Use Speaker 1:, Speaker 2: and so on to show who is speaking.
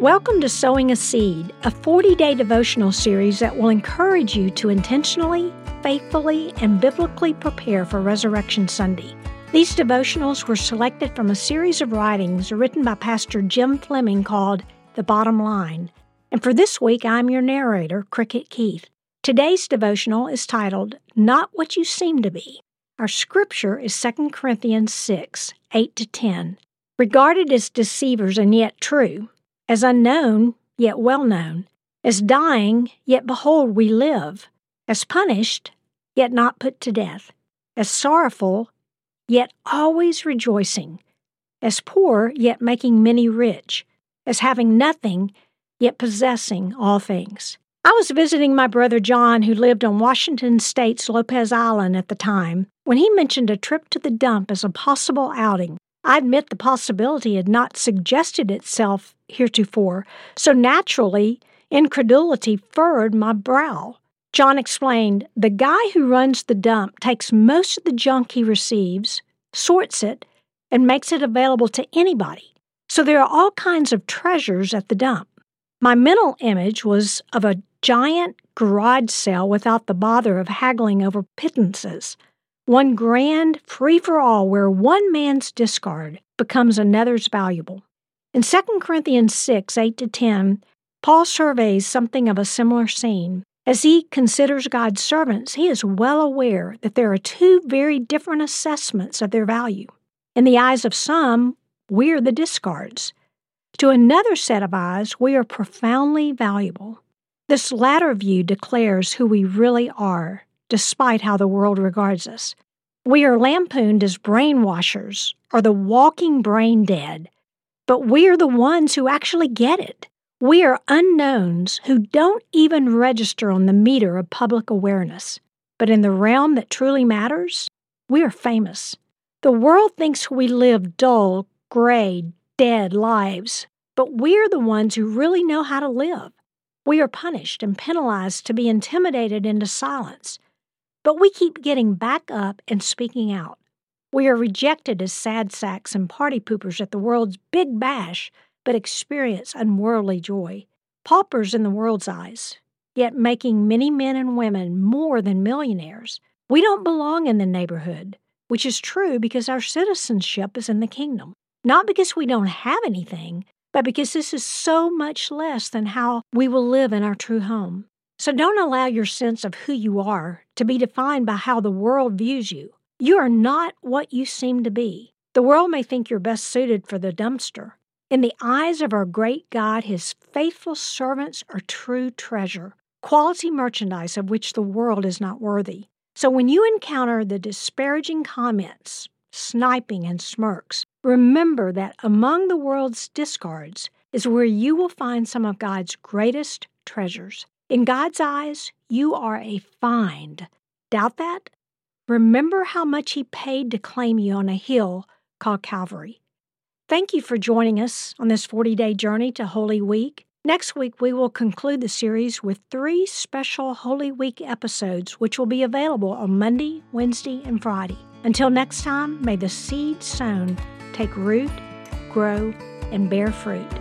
Speaker 1: Welcome to Sowing a Seed, a 40 day devotional series that will encourage you to intentionally, faithfully, and biblically prepare for Resurrection Sunday. These devotionals were selected from a series of writings written by Pastor Jim Fleming called The Bottom Line. And for this week, I'm your narrator, Crickett Keeth. Today's devotional is titled Not What You Seem to Be. Our scripture is 2 Corinthians 6 8 to 10. Regarded as deceivers and yet true, as unknown, yet well known, as dying, yet behold, we live, as punished, yet not put to death, as sorrowful, yet always rejoicing, as poor, yet making many rich, as having nothing, yet possessing all things. I was visiting my brother John, who lived on Washington State's Lopez Island at the time, when he mentioned a trip to the dump as a possible outing. I admit the possibility had not suggested itself heretofore, so naturally, incredulity furrowed my brow. John explained the guy who runs the dump takes most of the junk he receives, sorts it, and makes it available to anybody. So there are all kinds of treasures at the dump. My mental image was of a giant garage sale without the bother of haggling over pittances one grand free for all where one man's discard becomes another's valuable. In 2 Corinthians 6 8 to 10, Paul surveys something of a similar scene. As he considers God's servants, he is well aware that there are two very different assessments of their value. In the eyes of some, we are the discards. To another set of eyes, we are profoundly valuable. This latter view declares who we really are despite how the world regards us. We are lampooned as brainwashers or the walking brain dead, but we are the ones who actually get it. We are unknowns who don't even register on the meter of public awareness. But in the realm that truly matters, we are famous. The world thinks we live dull, gray, dead lives, but we're the ones who really know how to live. We are punished and penalized to be intimidated into silence. But we keep getting back up and speaking out. We are rejected as sad sacks and party poopers at the world's big bash, but experience unworldly joy. Paupers in the world's eyes, yet making many men and women more than millionaires. We don't belong in the neighborhood, which is true because our citizenship is in the kingdom. Not because we don't have anything, but because this is so much less than how we will live in our true home. So don't allow your sense of who you are to be defined by how the world views you. You are not what you seem to be. The world may think you're best suited for the dumpster. In the eyes of our great God, his faithful servants are true treasure, quality merchandise of which the world is not worthy. So when you encounter the disparaging comments, sniping, and smirks, remember that among the world's discards is where you will find some of God's greatest treasures. In God's eyes, you are a find. Doubt that? Remember how much He paid to claim you on a hill called Calvary. Thank you for joining us on this 40 day journey to Holy Week. Next week, we will conclude the series with three special Holy Week episodes, which will be available on Monday, Wednesday, and Friday. Until next time, may the seed sown take root, grow, and bear fruit.